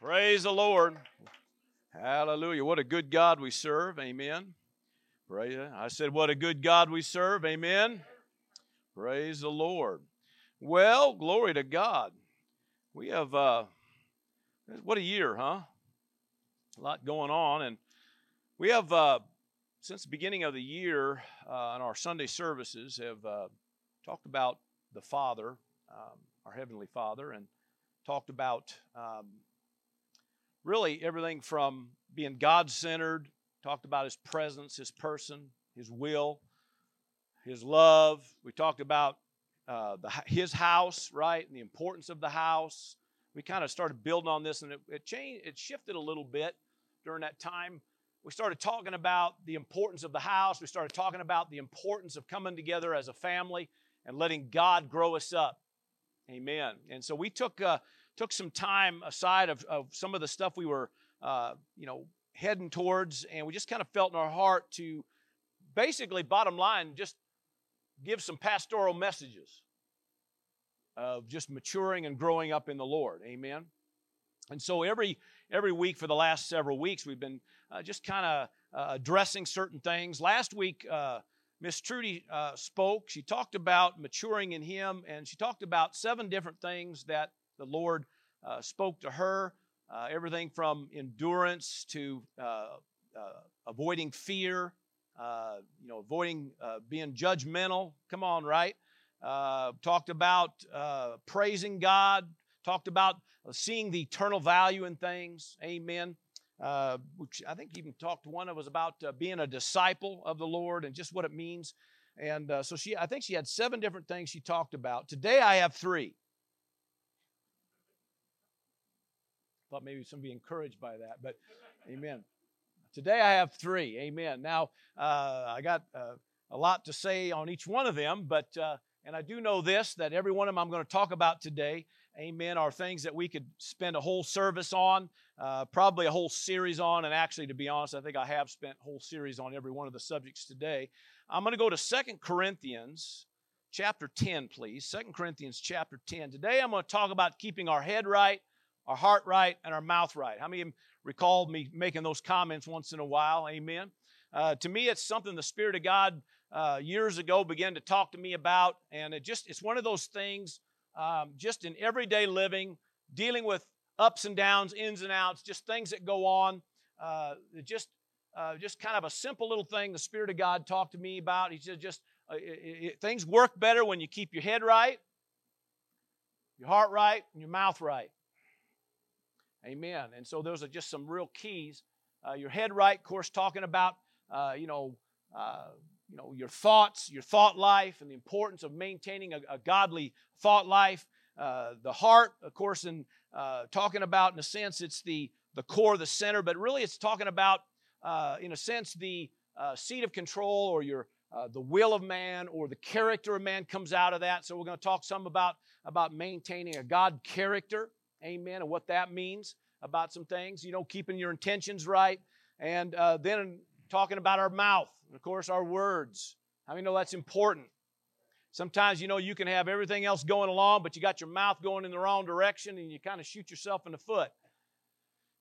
Praise the Lord. Hallelujah. What a good God we serve. Amen. Praise. I said, What a good God we serve. Amen. Praise the Lord. Well, glory to God. We have, uh, what a year, huh? A lot going on. And we have, uh, since the beginning of the year, uh, in our Sunday services, have uh, talked about the Father, um, our Heavenly Father, and talked about um, really everything from being God centered, talked about His presence, His person, His will, His love. We talked about uh, the, His house, right, and the importance of the house. We kind of started building on this, and it, it changed. It shifted a little bit during that time. We started talking about the importance of the house. We started talking about the importance of coming together as a family and letting God grow us up. Amen. And so we took uh, took some time aside of, of some of the stuff we were, uh, you know, heading towards, and we just kind of felt in our heart to basically, bottom line, just give some pastoral messages of just maturing and growing up in the Lord. Amen. And so every every week for the last several weeks, we've been uh, just kind of uh, addressing certain things. Last week, uh, Miss Trudy uh, spoke. She talked about maturing in Him, and she talked about seven different things that the Lord uh, spoke to her. Uh, everything from endurance to uh, uh, avoiding fear, uh, you know, avoiding being judgmental. Come on, right? talked about praising God. Talked about seeing the eternal value in things. Amen. Uh, which I think even talked to one of us about uh, being a disciple of the Lord and just what it means. And uh, so she, I think she had seven different things she talked about. Today I have three. Thought maybe somebody encouraged by that, but amen. Today I have three. Amen. Now, uh, I got uh, a lot to say on each one of them, but, uh, and I do know this that every one of them I'm going to talk about today, amen, are things that we could spend a whole service on, uh, probably a whole series on. And actually, to be honest, I think I have spent whole series on every one of the subjects today. I'm going to go to Second Corinthians chapter 10, please. Second Corinthians chapter 10. Today I'm going to talk about keeping our head right our heart right, and our mouth right. How many recall me making those comments once in a while? Amen. Uh, to me, it's something the Spirit of God uh, years ago began to talk to me about, and it just it's one of those things um, just in everyday living, dealing with ups and downs, ins and outs, just things that go on. Uh, just uh, just kind of a simple little thing the Spirit of God talked to me about. He said, just uh, it, it, things work better when you keep your head right, your heart right, and your mouth right. Amen. And so those are just some real keys. Uh, your head right, of course, talking about uh, you know uh, you know your thoughts, your thought life, and the importance of maintaining a, a godly thought life. Uh, the heart, of course, in uh, talking about in a sense it's the the core, the center, but really it's talking about uh, in a sense the seat of control or your the will of man or the character of man comes out of that. So we're going to talk some about about maintaining a God character. Amen. And what that means about some things, you know, keeping your intentions right. And uh, then talking about our mouth, and of course, our words. How many know that's important? Sometimes, you know, you can have everything else going along, but you got your mouth going in the wrong direction and you kind of shoot yourself in the foot.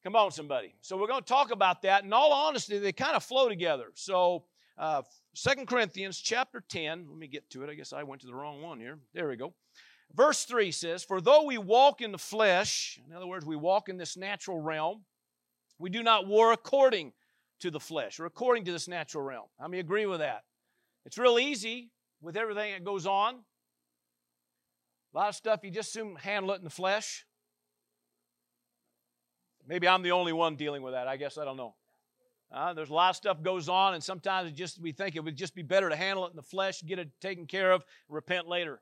Come on, somebody. So we're going to talk about that. In all honesty, they kind of flow together. So, uh, 2 Corinthians chapter 10, let me get to it. I guess I went to the wrong one here. There we go. Verse 3 says, For though we walk in the flesh, in other words, we walk in this natural realm, we do not war according to the flesh or according to this natural realm. How many agree with that? It's real easy with everything that goes on. A lot of stuff you just assume handle it in the flesh. Maybe I'm the only one dealing with that. I guess I don't know. Uh, there's a lot of stuff goes on, and sometimes it just we think it would just be better to handle it in the flesh, get it taken care of, repent later.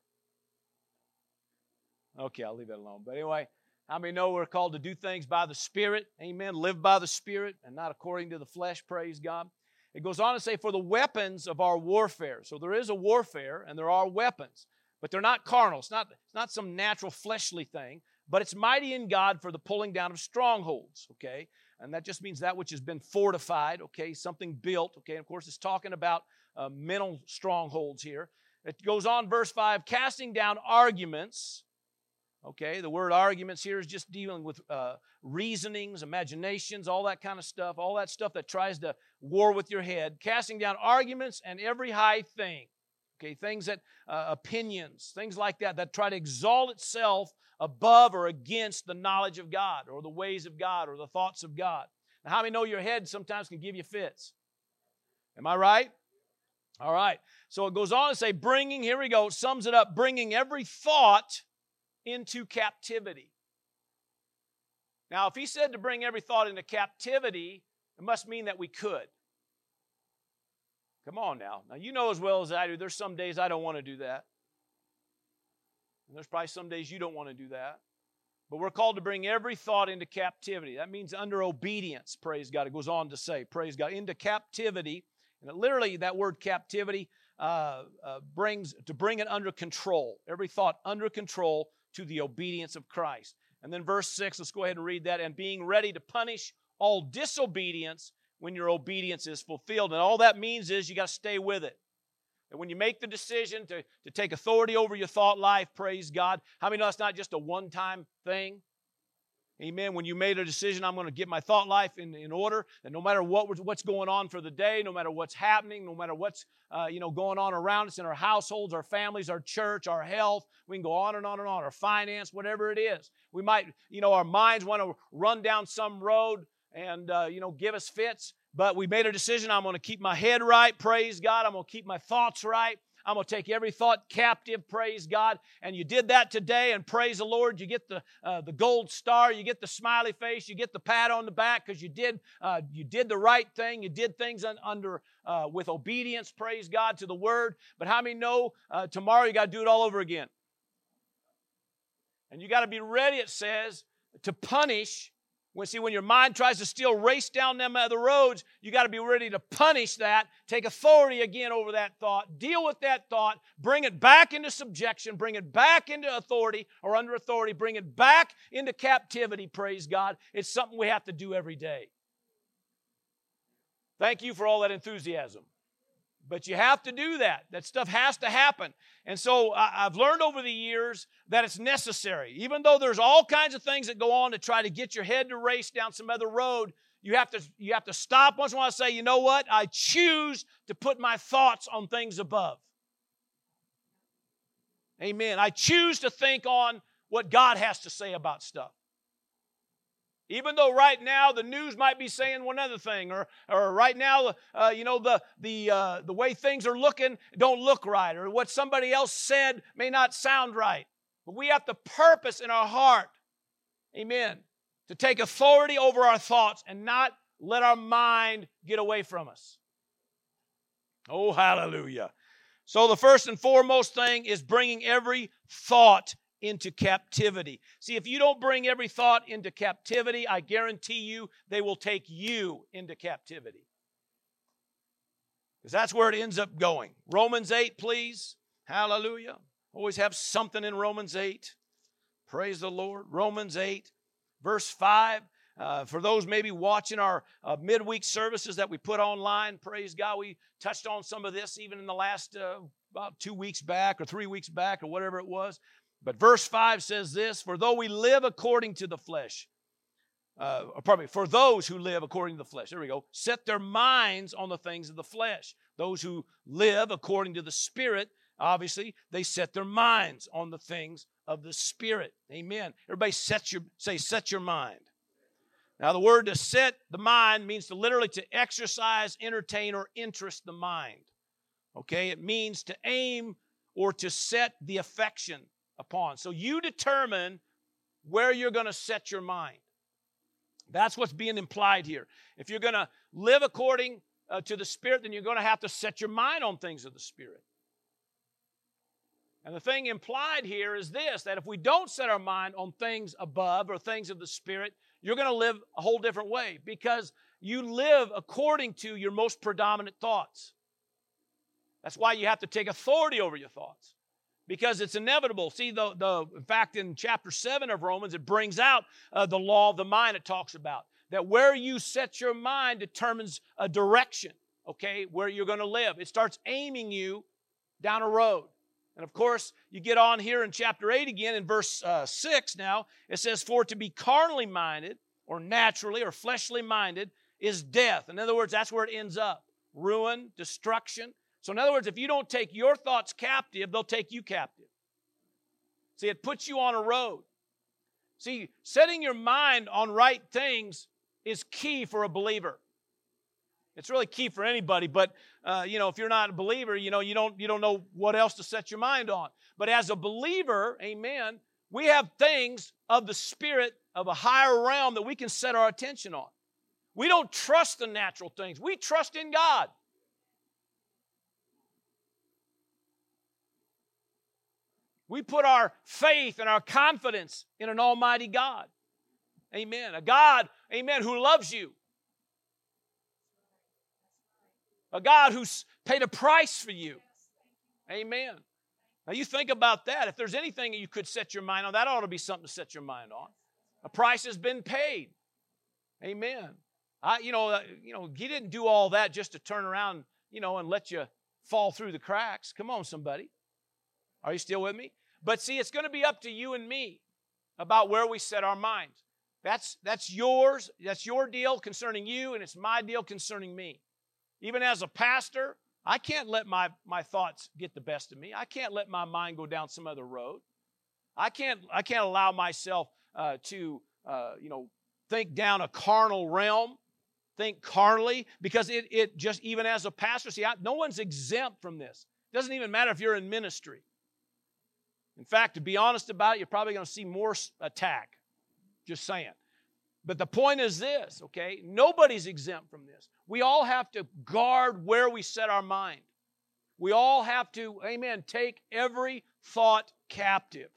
Okay, I'll leave that alone. But anyway, how many know we're called to do things by the Spirit? Amen. Live by the Spirit and not according to the flesh. Praise God. It goes on to say, for the weapons of our warfare. So there is a warfare and there are weapons, but they're not carnal. It's not, it's not some natural fleshly thing, but it's mighty in God for the pulling down of strongholds, okay? And that just means that which has been fortified, okay? Something built, okay? And of course, it's talking about uh, mental strongholds here. It goes on, verse 5 casting down arguments Okay, the word arguments here is just dealing with uh, reasonings, imaginations, all that kind of stuff, all that stuff that tries to war with your head, casting down arguments and every high thing. Okay, things that, uh, opinions, things like that, that try to exalt itself above or against the knowledge of God or the ways of God or the thoughts of God. Now, how many know your head sometimes can give you fits? Am I right? All right. So it goes on to say, bringing, here we go, sums it up, bringing every thought into captivity. Now, if he said to bring every thought into captivity, it must mean that we could. Come on now. Now, you know as well as I do, there's some days I don't want to do that. And there's probably some days you don't want to do that. But we're called to bring every thought into captivity. That means under obedience, praise God. It goes on to say, praise God, into captivity. And literally, that word captivity uh, uh, brings to bring it under control. Every thought under control to the obedience of Christ. And then verse 6, let's go ahead and read that. And being ready to punish all disobedience when your obedience is fulfilled. And all that means is you got to stay with it. And when you make the decision to, to take authority over your thought life, praise God. How many know it's not just a one time thing? Amen. When you made a decision, I'm going to get my thought life in, in order, and no matter what, what's going on for the day, no matter what's happening, no matter what's uh, you know going on around us in our households, our families, our church, our health, we can go on and on and on, our finance, whatever it is. We might, you know, our minds want to run down some road and uh, you know give us fits, but we made a decision. I'm going to keep my head right. Praise God. I'm going to keep my thoughts right. I'm going to take every thought captive, praise God. And you did that today, and praise the Lord. You get the, uh, the gold star, you get the smiley face, you get the pat on the back because you, did uh, you did the right thing. You did things un- under uh, with obedience, praise God, to the word. But how many know uh, tomorrow you got to do it all over again? And you got to be ready, it says, to punish when see when your mind tries to still race down them other roads, you got to be ready to punish that, take authority again over that thought, deal with that thought, bring it back into subjection, bring it back into authority or under authority, bring it back into captivity, praise God. It's something we have to do every day. Thank you for all that enthusiasm. But you have to do that. That stuff has to happen. And so I've learned over the years that it's necessary. Even though there's all kinds of things that go on to try to get your head to race down some other road, you have to, you have to stop once in a while and say, you know what? I choose to put my thoughts on things above. Amen. I choose to think on what God has to say about stuff. Even though right now the news might be saying one other thing, or, or right now, uh, you know, the, the, uh, the way things are looking don't look right, or what somebody else said may not sound right. But we have to purpose in our heart, amen, to take authority over our thoughts and not let our mind get away from us. Oh, hallelujah. So, the first and foremost thing is bringing every thought into captivity. See, if you don't bring every thought into captivity, I guarantee you they will take you into captivity. Because that's where it ends up going. Romans 8, please. Hallelujah. Always have something in Romans 8. Praise the Lord. Romans 8, verse 5. Uh, for those maybe watching our uh, midweek services that we put online, praise God, we touched on some of this even in the last uh, about two weeks back or three weeks back or whatever it was. But verse 5 says this For though we live according to the flesh, uh, pardon me, for those who live according to the flesh, there we go, set their minds on the things of the flesh. Those who live according to the Spirit, obviously, they set their minds on the things of the Spirit. Amen. Everybody set your, say, set your mind. Now, the word to set the mind means to literally to exercise, entertain, or interest the mind. Okay, it means to aim or to set the affection upon. So you determine where you're going to set your mind. That's what's being implied here. If you're going to live according uh, to the Spirit, then you're going to have to set your mind on things of the Spirit. And the thing implied here is this that if we don't set our mind on things above or things of the Spirit, you're going to live a whole different way because you live according to your most predominant thoughts. That's why you have to take authority over your thoughts because it's inevitable. See, the, the in fact, in chapter 7 of Romans, it brings out uh, the law of the mind it talks about. That where you set your mind determines a direction, okay, where you're going to live. It starts aiming you down a road. And of course, you get on here in chapter 8 again in verse uh, 6 now, it says, For to be carnally minded, or naturally, or fleshly minded, is death. In other words, that's where it ends up ruin, destruction. So, in other words, if you don't take your thoughts captive, they'll take you captive. See, it puts you on a road. See, setting your mind on right things is key for a believer. It's really key for anybody, but uh, you know, if you're not a believer, you know, you don't you don't know what else to set your mind on. But as a believer, amen, we have things of the spirit of a higher realm that we can set our attention on. We don't trust the natural things. We trust in God. We put our faith and our confidence in an almighty God. Amen. A God, amen, who loves you, a God who's paid a price for you. Amen. Now you think about that. If there's anything you could set your mind on, that ought to be something to set your mind on. A price has been paid. Amen. I, you know, uh, you know, he didn't do all that just to turn around, you know, and let you fall through the cracks. Come on, somebody. Are you still with me? But see, it's going to be up to you and me about where we set our minds. That's that's yours. That's your deal concerning you, and it's my deal concerning me. Even as a pastor, I can't let my, my thoughts get the best of me. I can't let my mind go down some other road. I can't, I can't allow myself uh, to, uh, you know, think down a carnal realm, think carnally, because it, it just, even as a pastor, see, I, no one's exempt from this. It doesn't even matter if you're in ministry. In fact, to be honest about it, you're probably going to see more attack. Just saying. But the point is this, okay? Nobody's exempt from this. We all have to guard where we set our mind. We all have to, amen, take every thought captive.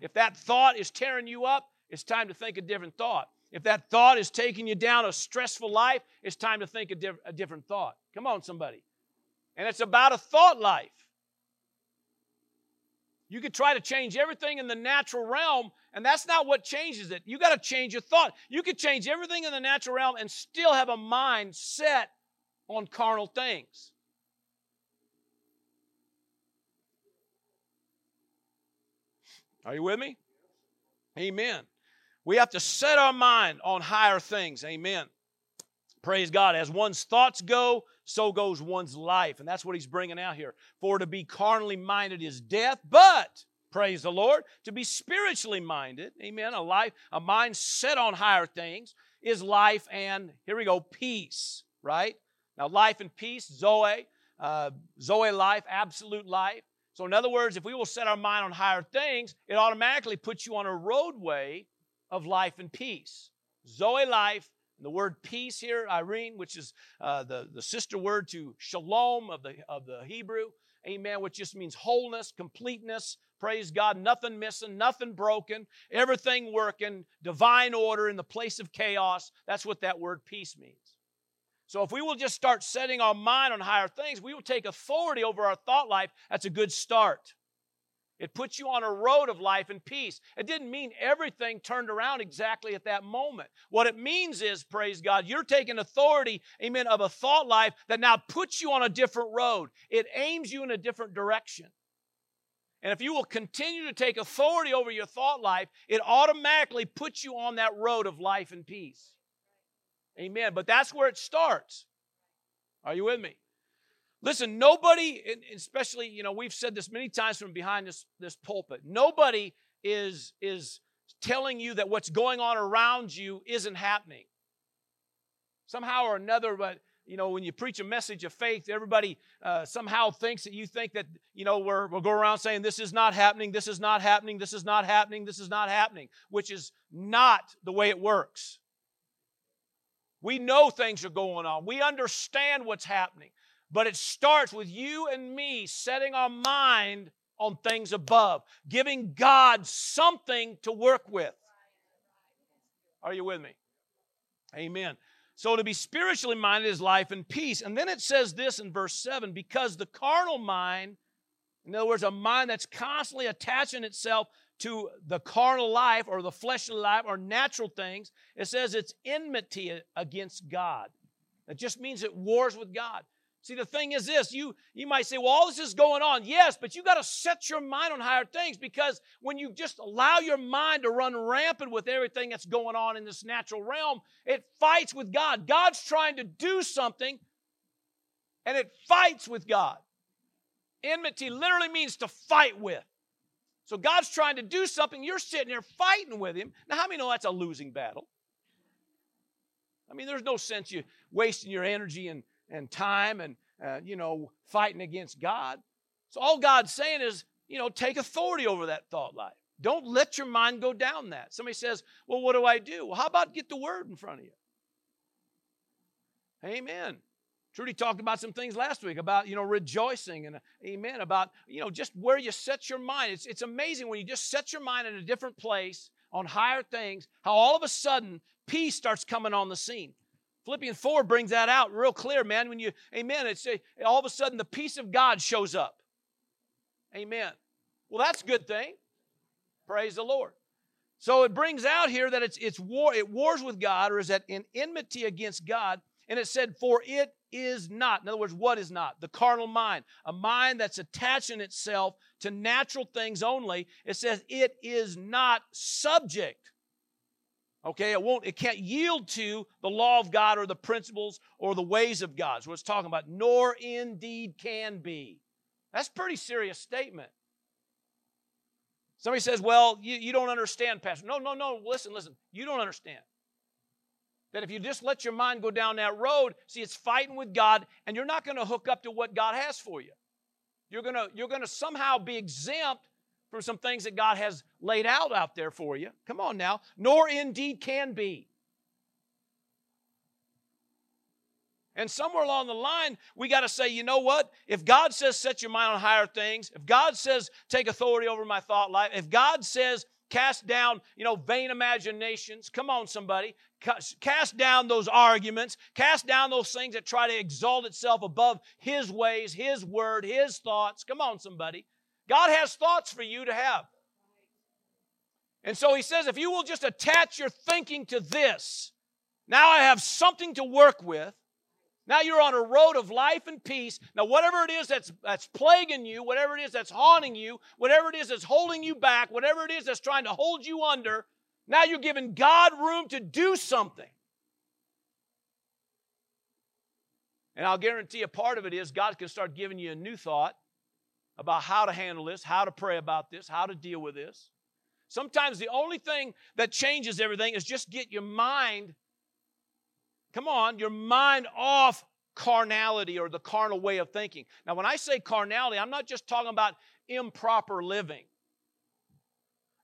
If that thought is tearing you up, it's time to think a different thought. If that thought is taking you down a stressful life, it's time to think a, diff- a different thought. Come on, somebody. And it's about a thought life. You could try to change everything in the natural realm, and that's not what changes it. You got to change your thought. You could change everything in the natural realm and still have a mind set on carnal things. Are you with me? Amen. We have to set our mind on higher things. Amen. Praise God. As one's thoughts go, so goes one's life. And that's what he's bringing out here. For to be carnally minded is death, but praise the Lord, to be spiritually minded, amen, a life, a mind set on higher things is life and here we go, peace, right? Now, life and peace, Zoe, uh, Zoe life, absolute life. So, in other words, if we will set our mind on higher things, it automatically puts you on a roadway of life and peace. Zoe life, the word peace here, eirene, which is uh, the, the sister word to shalom of the, of the Hebrew, amen, which just means wholeness, completeness, praise God, nothing missing, nothing broken, everything working, divine order in the place of chaos. That's what that word peace means. So if we will just start setting our mind on higher things, we will take authority over our thought life. That's a good start. It puts you on a road of life and peace. It didn't mean everything turned around exactly at that moment. What it means is, praise God, you're taking authority, amen, of a thought life that now puts you on a different road. It aims you in a different direction. And if you will continue to take authority over your thought life, it automatically puts you on that road of life and peace. Amen. But that's where it starts. Are you with me? Listen, nobody, especially, you know, we've said this many times from behind this, this pulpit, nobody is, is telling you that what's going on around you isn't happening. Somehow or another, but you know, when you preach a message of faith, everybody uh, somehow thinks that you think that, you know, we're, we'll go around saying, this is not happening, this is not happening, this is not happening, this is not happening, which is not the way it works. We know things are going on, we understand what's happening. But it starts with you and me setting our mind on things above, giving God something to work with. Are you with me? Amen. So to be spiritually minded is life and peace. And then it says this in verse 7 because the carnal mind, in other words, a mind that's constantly attaching itself to the carnal life or the fleshly life or natural things, it says it's enmity against God. It just means it wars with God. See, the thing is this you, you might say, well, all this is going on. Yes, but you got to set your mind on higher things because when you just allow your mind to run rampant with everything that's going on in this natural realm, it fights with God. God's trying to do something and it fights with God. Enmity literally means to fight with. So God's trying to do something, you're sitting there fighting with Him. Now, how many know that's a losing battle? I mean, there's no sense you wasting your energy and and time and, uh, you know, fighting against God. So all God's saying is, you know, take authority over that thought life. Don't let your mind go down that. Somebody says, well, what do I do? Well, how about get the word in front of you? Amen. Trudy talked about some things last week about, you know, rejoicing and, uh, amen, about, you know, just where you set your mind. It's, it's amazing when you just set your mind in a different place on higher things, how all of a sudden peace starts coming on the scene. Philippians 4 brings that out real clear, man. When you, amen, it's a, all of a sudden the peace of God shows up. Amen. Well, that's a good thing. Praise the Lord. So it brings out here that it's, it's war, it wars with God, or is that in enmity against God. And it said, For it is not. In other words, what is not? The carnal mind, a mind that's attaching itself to natural things only. It says, It is not subject Okay, it won't, it can't yield to the law of God or the principles or the ways of God. So it's talking about, nor indeed can be. That's pretty serious statement. Somebody says, Well, you, you don't understand, Pastor. No, no, no. Listen, listen. You don't understand. That if you just let your mind go down that road, see, it's fighting with God, and you're not going to hook up to what God has for you. You're going to you're going to somehow be exempt from some things that God has laid out out there for you. Come on now. Nor indeed can be. And somewhere along the line, we got to say, you know what? If God says set your mind on higher things, if God says take authority over my thought life, if God says cast down, you know, vain imaginations, come on, somebody, cast down those arguments, cast down those things that try to exalt itself above His ways, His word, His thoughts. Come on, somebody. God has thoughts for you to have. And so he says, if you will just attach your thinking to this, now I have something to work with. Now you're on a road of life and peace. Now, whatever it is that's, that's plaguing you, whatever it is that's haunting you, whatever it is that's holding you back, whatever it is that's trying to hold you under, now you're giving God room to do something. And I'll guarantee a part of it is God can start giving you a new thought about how to handle this, how to pray about this, how to deal with this. Sometimes the only thing that changes everything is just get your mind, come on, your mind off carnality or the carnal way of thinking. Now, when I say carnality, I'm not just talking about improper living.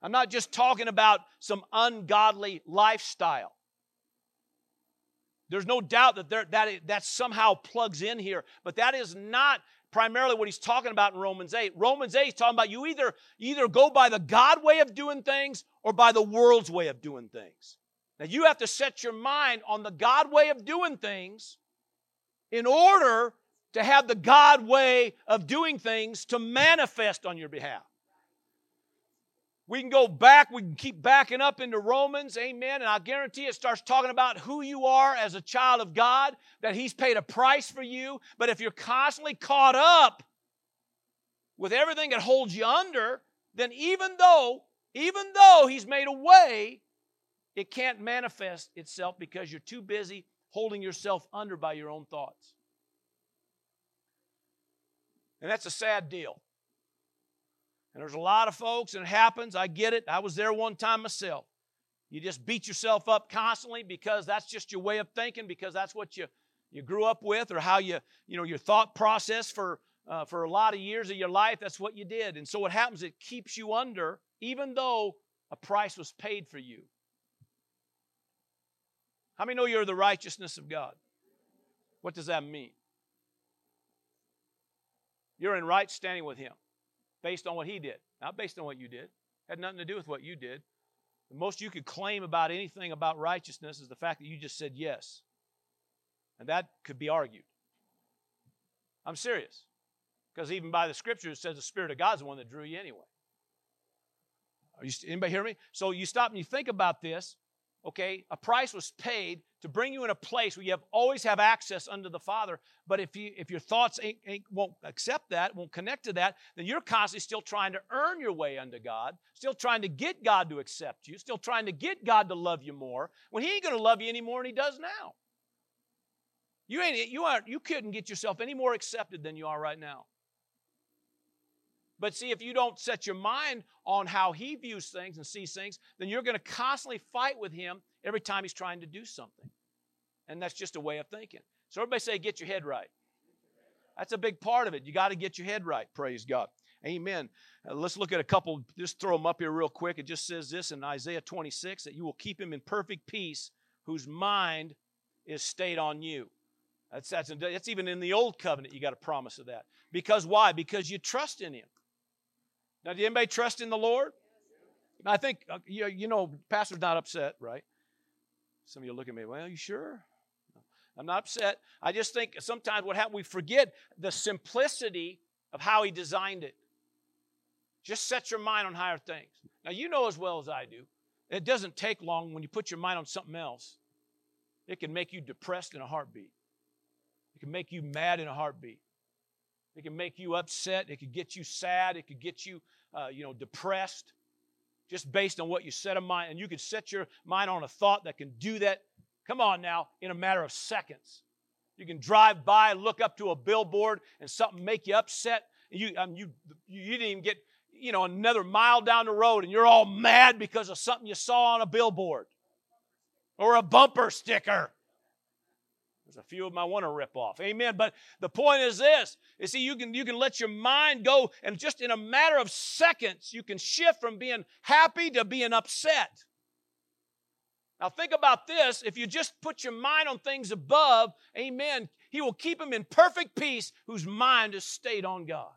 I'm not just talking about some ungodly lifestyle. There's no doubt that there, that, that somehow plugs in here, but that is not primarily what he's talking about in Romans 8. Romans 8 is talking about you either, either go by the God way of doing things or by the world's way of doing things. Now you have to set your mind on the God way of doing things in order to have the God way of doing things to manifest on your behalf. We can go back, we can keep backing up into Romans, amen. And I guarantee it starts talking about who you are as a child of God, that He's paid a price for you. But if you're constantly caught up with everything that holds you under, then even though, even though He's made a way, it can't manifest itself because you're too busy holding yourself under by your own thoughts. And that's a sad deal. And there's a lot of folks, and it happens. I get it. I was there one time myself. You just beat yourself up constantly because that's just your way of thinking, because that's what you, you grew up with, or how you, you know, your thought process for, uh, for a lot of years of your life, that's what you did. And so what happens, it keeps you under, even though a price was paid for you. How many know you're the righteousness of God? What does that mean? You're in right standing with Him based on what he did, not based on what you did. Had nothing to do with what you did. The most you could claim about anything about righteousness is the fact that you just said yes. And that could be argued. I'm serious. Because even by the scripture, it says the Spirit of God's the one that drew you anyway. Are you, anybody hear me? So you stop and you think about this. Okay, a price was paid to bring you in a place where you have always have access under the Father. But if you if your thoughts ain't, ain't, won't accept that, won't connect to that, then you're constantly still trying to earn your way unto God, still trying to get God to accept you, still trying to get God to love you more when He ain't going to love you any more than He does now. You ain't you aren't you couldn't get yourself any more accepted than you are right now. But see, if you don't set your mind on how he views things and sees things, then you're going to constantly fight with him every time he's trying to do something. And that's just a way of thinking. So everybody say, get your head right. That's a big part of it. You got to get your head right. Praise God. Amen. Uh, let's look at a couple, just throw them up here real quick. It just says this in Isaiah 26 that you will keep him in perfect peace whose mind is stayed on you. That's, that's, that's even in the old covenant, you got a promise of that. Because why? Because you trust in him. Now, do anybody trust in the Lord? I think, uh, you, you know, pastor's not upset, right? Some of you look at me, well, you sure? I'm not upset. I just think sometimes what happens, we forget the simplicity of how he designed it. Just set your mind on higher things. Now, you know as well as I do, it doesn't take long when you put your mind on something else. It can make you depressed in a heartbeat. It can make you mad in a heartbeat. It can make you upset. It could get you sad. It could get you, uh, you know, depressed, just based on what you set a mind. And you could set your mind on a thought that can do that. Come on now, in a matter of seconds. You can drive by, look up to a billboard, and something make you upset. And You, um, you, you didn't even get, you know, another mile down the road, and you're all mad because of something you saw on a billboard or a bumper sticker. There's a few of them I want to rip off. Amen. But the point is this: you see, you can you can let your mind go, and just in a matter of seconds, you can shift from being happy to being upset. Now think about this: if you just put your mind on things above, Amen. He will keep him in perfect peace whose mind is stayed on God.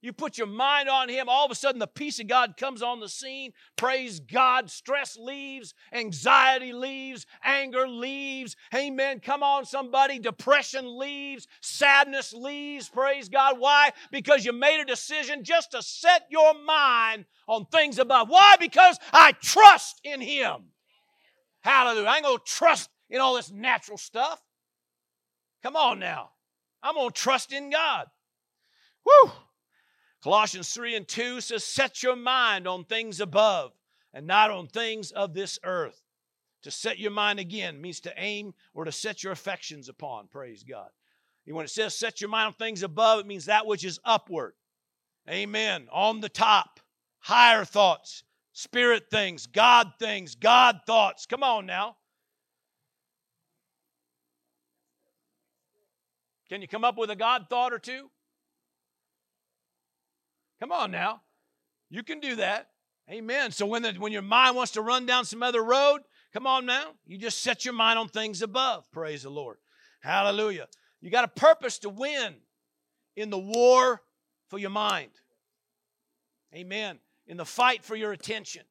You put your mind on Him, all of a sudden the peace of God comes on the scene. Praise God. Stress leaves, anxiety leaves, anger leaves. Amen. Come on, somebody. Depression leaves, sadness leaves. Praise God. Why? Because you made a decision just to set your mind on things above. Why? Because I trust in Him. Hallelujah. I ain't going to trust in all this natural stuff. Come on now. I'm going to trust in God. Woo! Colossians 3 and 2 says, Set your mind on things above and not on things of this earth. To set your mind again means to aim or to set your affections upon. Praise God. And when it says set your mind on things above, it means that which is upward. Amen. On the top, higher thoughts, spirit things, God things, God thoughts. Come on now. Can you come up with a God thought or two? Come on now. You can do that. Amen. So when, the, when your mind wants to run down some other road, come on now. You just set your mind on things above. Praise the Lord. Hallelujah. You got a purpose to win in the war for your mind. Amen. In the fight for your attention.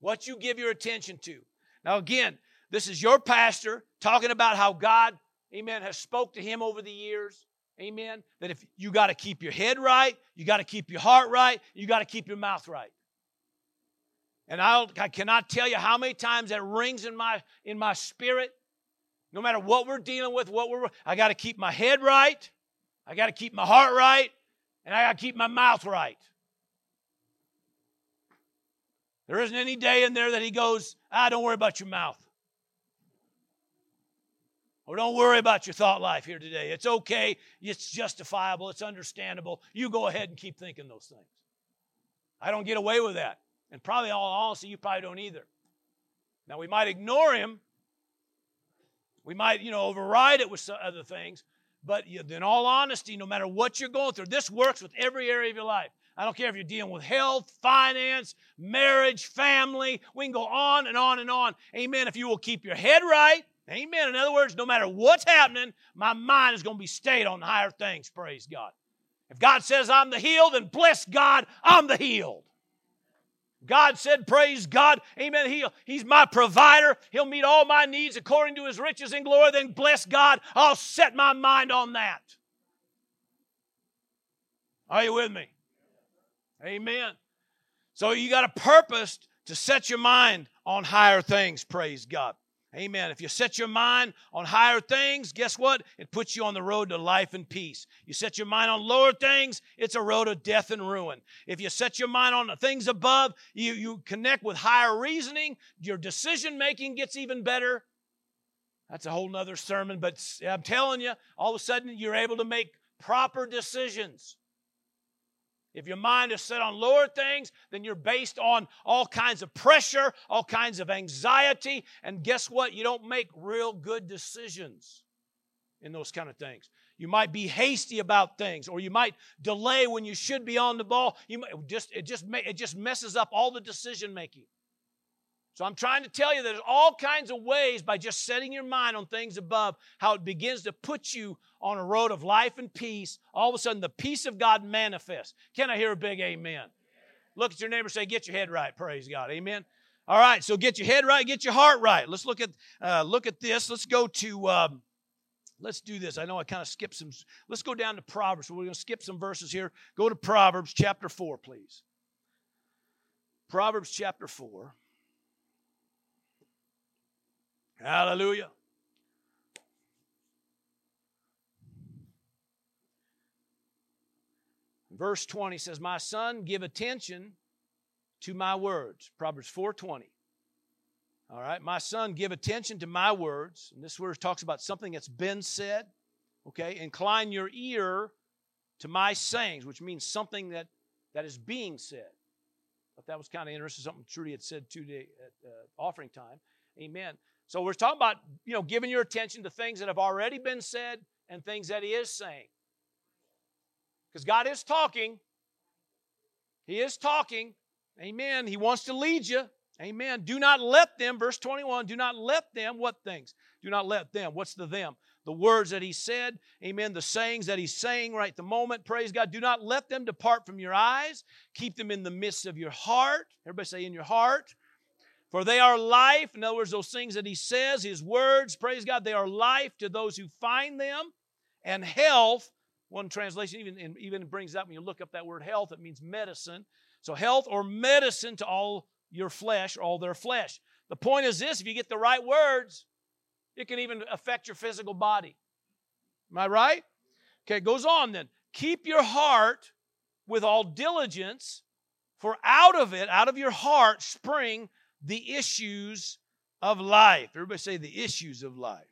What you give your attention to. Now again, this is your pastor talking about how God, amen, has spoke to him over the years. Amen. That if you got to keep your head right, you got to keep your heart right, you got to keep your mouth right. And I, I cannot tell you how many times that rings in my in my spirit. No matter what we're dealing with, what we're I got to keep my head right, I got to keep my heart right, and I got to keep my mouth right. There isn't any day in there that he goes, ah, don't worry about your mouth. Or don't worry about your thought life here today. It's okay. It's justifiable. It's understandable. You go ahead and keep thinking those things. I don't get away with that. And probably, all honesty, you probably don't either. Now, we might ignore him. We might, you know, override it with other things. But in all honesty, no matter what you're going through, this works with every area of your life. I don't care if you're dealing with health, finance, marriage, family. We can go on and on and on. Amen. If you will keep your head right, Amen. In other words, no matter what's happening, my mind is going to be stayed on higher things. Praise God. If God says I'm the healed, then bless God, I'm the healed. God said, Praise God. Amen. He, he's my provider. He'll meet all my needs according to his riches and glory. Then bless God. I'll set my mind on that. Are you with me? Amen. So you got a purpose to set your mind on higher things, praise God. Amen. If you set your mind on higher things, guess what? It puts you on the road to life and peace. You set your mind on lower things, it's a road of death and ruin. If you set your mind on the things above, you, you connect with higher reasoning, your decision making gets even better. That's a whole nother sermon, but I'm telling you, all of a sudden you're able to make proper decisions. If your mind is set on lower things, then you're based on all kinds of pressure, all kinds of anxiety, and guess what? You don't make real good decisions in those kind of things. You might be hasty about things, or you might delay when you should be on the ball. You might, just it just it just messes up all the decision making. So I'm trying to tell you there's all kinds of ways by just setting your mind on things above, how it begins to put you on a road of life and peace. All of a sudden, the peace of God manifests. Can I hear a big amen? Look at your neighbor say, Get your head right. Praise God. Amen. All right, so get your head right, get your heart right. Let's look at uh, look at this. Let's go to um, let's do this. I know I kind of skipped some. Let's go down to Proverbs. We're going to skip some verses here. Go to Proverbs chapter four, please. Proverbs chapter four. Hallelujah. Verse 20 says, My son, give attention to my words. Proverbs 420. All right, my son, give attention to my words. And this word talks about something that's been said. Okay, incline your ear to my sayings, which means something that, that is being said. But that was kind of interesting, something Trudy had said today at uh, offering time. Amen. So we're talking about, you know, giving your attention to things that have already been said and things that He is saying. Because God is talking. He is talking. Amen. He wants to lead you. Amen. Do not let them, verse 21, do not let them, what things? Do not let them. What's the them? The words that he said, amen, the sayings that he's saying right the moment, praise God. Do not let them depart from your eyes. Keep them in the midst of your heart. Everybody say, in your heart. For they are life. In other words, those things that he says, his words, praise God, they are life to those who find them, and health. One translation even, even brings up when you look up that word health, it means medicine. So, health or medicine to all your flesh, all their flesh. The point is this if you get the right words, it can even affect your physical body. Am I right? Okay, it goes on then. Keep your heart with all diligence, for out of it, out of your heart, spring the issues of life. Everybody say the issues of life.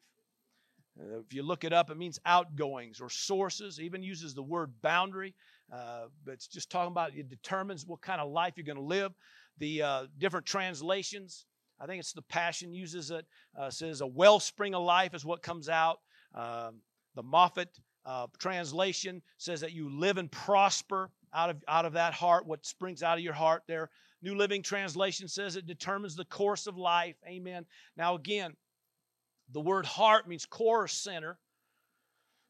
Uh, if you look it up, it means outgoings or sources. It even uses the word boundary, uh, but it's just talking about it determines what kind of life you're going to live. The uh, different translations, I think it's the Passion uses it, uh, says a wellspring of life is what comes out. Um, the Moffatt uh, translation says that you live and prosper out of, out of that heart, what springs out of your heart there. New Living Translation says it determines the course of life. Amen. Now, again, the word heart means core center.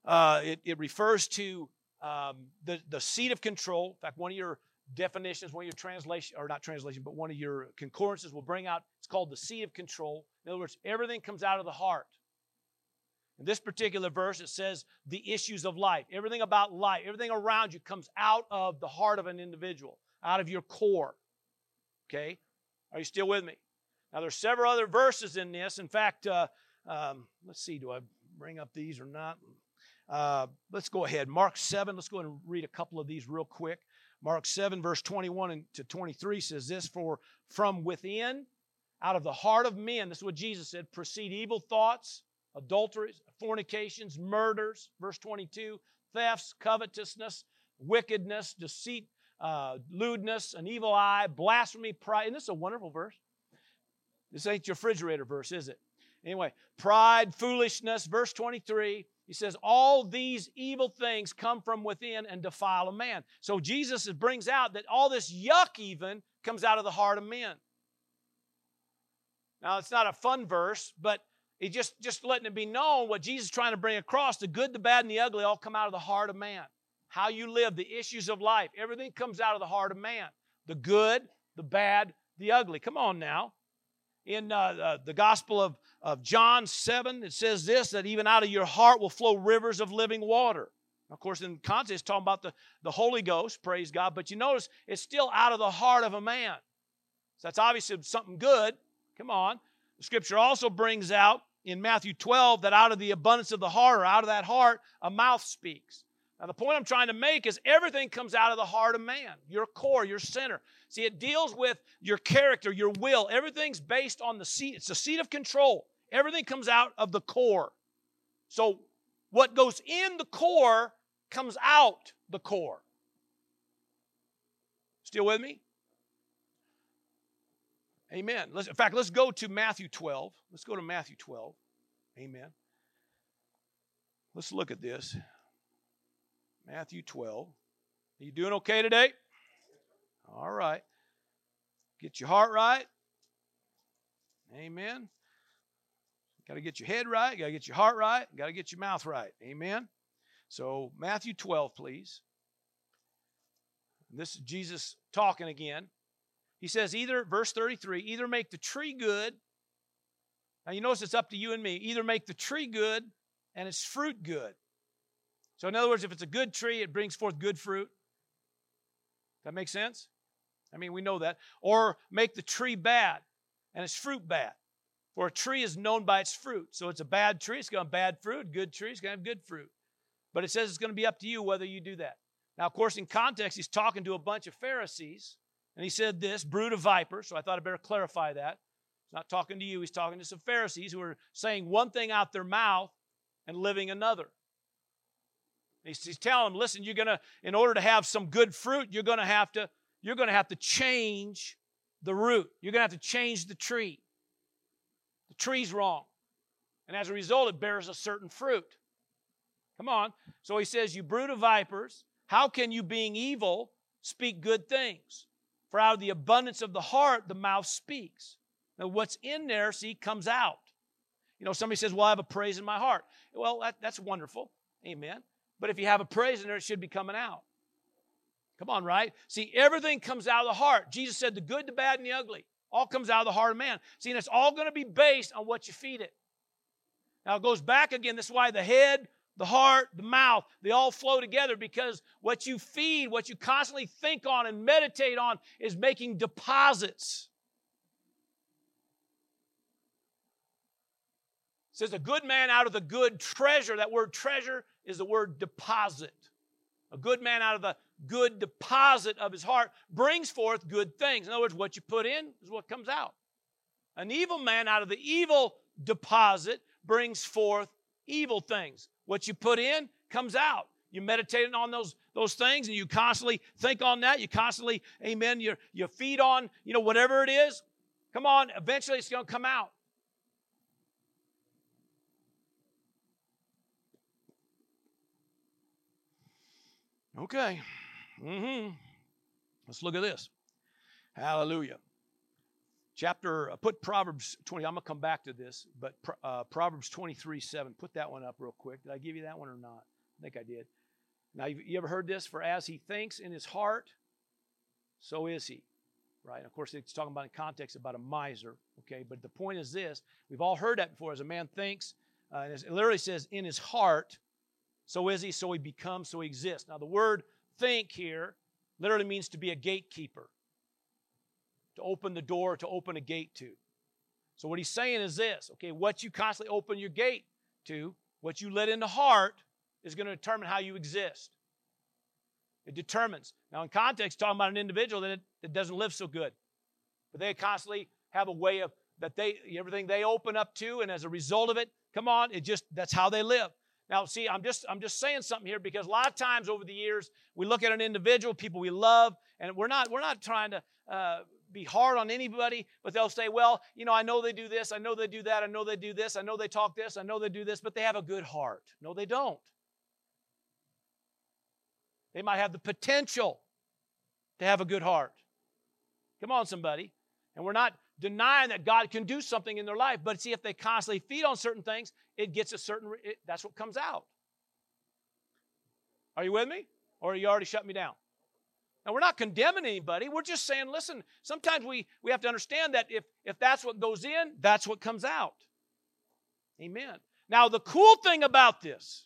Uh, it, it, refers to um, the, the seat of control. In fact, one of your definitions, one of your translation, or not translation, but one of your concordances will bring out, it's called the seat of control. In other words, everything comes out of the heart. In this particular verse, it says the issues of life. Everything about life, everything around you comes out of the heart of an individual, out of your core. Okay? Are you still with me? Now, there's several other verses in this. In fact, uh, um, let's see, do I bring up these or not? Uh, let's go ahead. Mark 7, let's go ahead and read a couple of these real quick. Mark 7, verse 21 to 23 says this For from within, out of the heart of men, this is what Jesus said, proceed evil thoughts, adulteries, fornications, murders, verse 22, thefts, covetousness, wickedness, deceit, uh, lewdness, an evil eye, blasphemy, pride. And this is a wonderful verse. This ain't your refrigerator verse, is it? Anyway, pride, foolishness, verse 23. He says, All these evil things come from within and defile a man. So Jesus brings out that all this yuck even comes out of the heart of men. Now, it's not a fun verse, but he just, just letting it be known what Jesus is trying to bring across the good, the bad, and the ugly all come out of the heart of man how you live, the issues of life. Everything comes out of the heart of man the good, the bad, the ugly. Come on now. In uh, uh, the Gospel of, of John 7, it says this that even out of your heart will flow rivers of living water. Of course, in context, it's talking about the, the Holy Ghost, praise God, but you notice it's still out of the heart of a man. So that's obviously something good. Come on. The scripture also brings out in Matthew 12 that out of the abundance of the heart, or out of that heart, a mouth speaks. Now, the point I'm trying to make is everything comes out of the heart of man, your core, your center. See, it deals with your character, your will. Everything's based on the seat. It's the seat of control. Everything comes out of the core. So, what goes in the core comes out the core. Still with me? Amen. Let's, in fact, let's go to Matthew 12. Let's go to Matthew 12. Amen. Let's look at this. Matthew 12. Are you doing okay today? All right. Get your heart right. Amen. Got to get your head right. Got to get your heart right. Got to get your mouth right. Amen. So, Matthew 12, please. This is Jesus talking again. He says, either, verse 33, either make the tree good. Now, you notice it's up to you and me. Either make the tree good and its fruit good. So, in other words, if it's a good tree, it brings forth good fruit. That makes sense? I mean, we know that. Or make the tree bad and its fruit bad. For a tree is known by its fruit. So it's a bad tree, it's going to have bad fruit. Good tree, it's going to have good fruit. But it says it's going to be up to you whether you do that. Now, of course, in context, he's talking to a bunch of Pharisees, and he said this brood of vipers. So I thought I better clarify that. He's not talking to you, he's talking to some Pharisees who are saying one thing out their mouth and living another. He's, he's telling them, listen, you're gonna, in order to have some good fruit, you're gonna have to, you're gonna have to change the root. You're gonna have to change the tree. The tree's wrong. And as a result, it bears a certain fruit. Come on. So he says, You brood of vipers, how can you, being evil, speak good things? For out of the abundance of the heart, the mouth speaks. Now, what's in there, see, comes out. You know, somebody says, Well, I have a praise in my heart. Well, that, that's wonderful. Amen. But if you have a praise in there, it should be coming out. Come on, right? See, everything comes out of the heart. Jesus said, The good, the bad, and the ugly all comes out of the heart of man. See, and it's all going to be based on what you feed it. Now, it goes back again. This is why the head the heart, the mouth, they all flow together because what you feed, what you constantly think on and meditate on is making deposits. It says a good man out of the good treasure. That word treasure is the word deposit. A good man out of the good deposit of his heart brings forth good things. In other words, what you put in is what comes out. An evil man out of the evil deposit brings forth evil things. What you put in comes out. You meditate on those, those things and you constantly think on that. You constantly, amen, you, you feed on, you know, whatever it is. Come on, eventually it's going to come out. Okay. Mm-hmm. Let's look at this. Hallelujah chapter, uh, put Proverbs 20, I'm going to come back to this, but uh, Proverbs 23 7, put that one up real quick. Did I give you that one or not? I think I did. Now, you ever heard this? For as he thinks in his heart, so is he. Right? And of course, it's talking about in context about a miser. Okay? But the point is this we've all heard that before. As a man thinks, uh, and it literally says, in his heart, so is he, so he becomes, so he exists. Now, the word think here literally means to be a gatekeeper to open the door, to open a gate to. So, what he's saying is this okay, what you constantly open your gate to, what you let in the heart, is going to determine how you exist. It determines. Now, in context, talking about an individual that, that doesn't live so good, but they constantly have a way of that they everything they open up to, and as a result of it, come on, it just that's how they live. Now, see, I'm just I'm just saying something here because a lot of times over the years we look at an individual, people we love, and we're not we're not trying to uh, be hard on anybody, but they'll say, well, you know, I know they do this, I know they do that, I know they do this, I know they talk this, I know they do this, but they have a good heart. No, they don't. They might have the potential to have a good heart. Come on, somebody. And we're not denying that God can do something in their life, but see, if they constantly feed on certain things, it gets a certain, it, that's what comes out. Are you with me? Or are you already shut me down? Now, we're not condemning anybody. We're just saying, listen, sometimes we, we have to understand that if, if that's what goes in, that's what comes out. Amen. Now, the cool thing about this,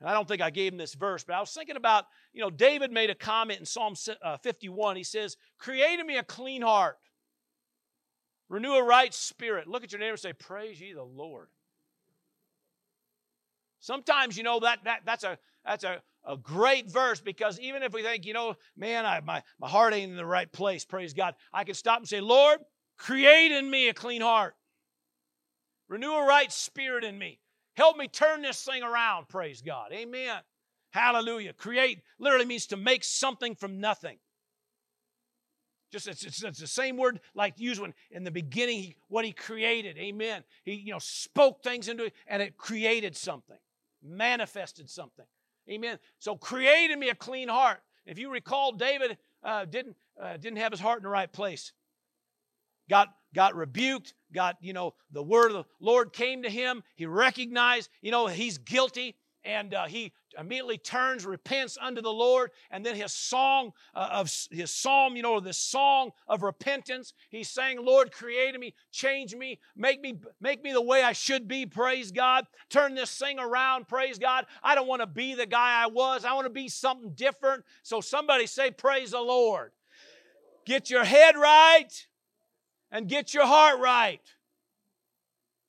And I don't think I gave him this verse, but I was thinking about, you know, David made a comment in Psalm uh, 51. He says, Create in me a clean heart, renew a right spirit. Look at your neighbor and say, Praise ye the Lord. Sometimes, you know, that, that that's a that's a, a great verse because even if we think, you know, man, I, my, my heart ain't in the right place, praise God, I can stop and say, Lord, create in me a clean heart. Renew a right spirit in me. Help me turn this thing around, praise God. Amen. Hallelujah. Create literally means to make something from nothing. Just it's, it's, it's, the same word like used when in the beginning he, what he created. Amen. He you know spoke things into it and it created something, manifested something. Amen. So create in me a clean heart. If you recall, David uh, didn't uh, didn't have his heart in the right place. Got got rebuked. Got you know the word of the Lord came to him. He recognized you know he's guilty and uh, he immediately turns, repents unto the Lord, and then his song uh, of his psalm, you know, this song of repentance. He's saying, "Lord, create me, change me, make me, make me the way I should be." Praise God. Turn this thing around. Praise God. I don't want to be the guy I was. I want to be something different. So somebody say, "Praise the Lord." Get your head right, and get your heart right.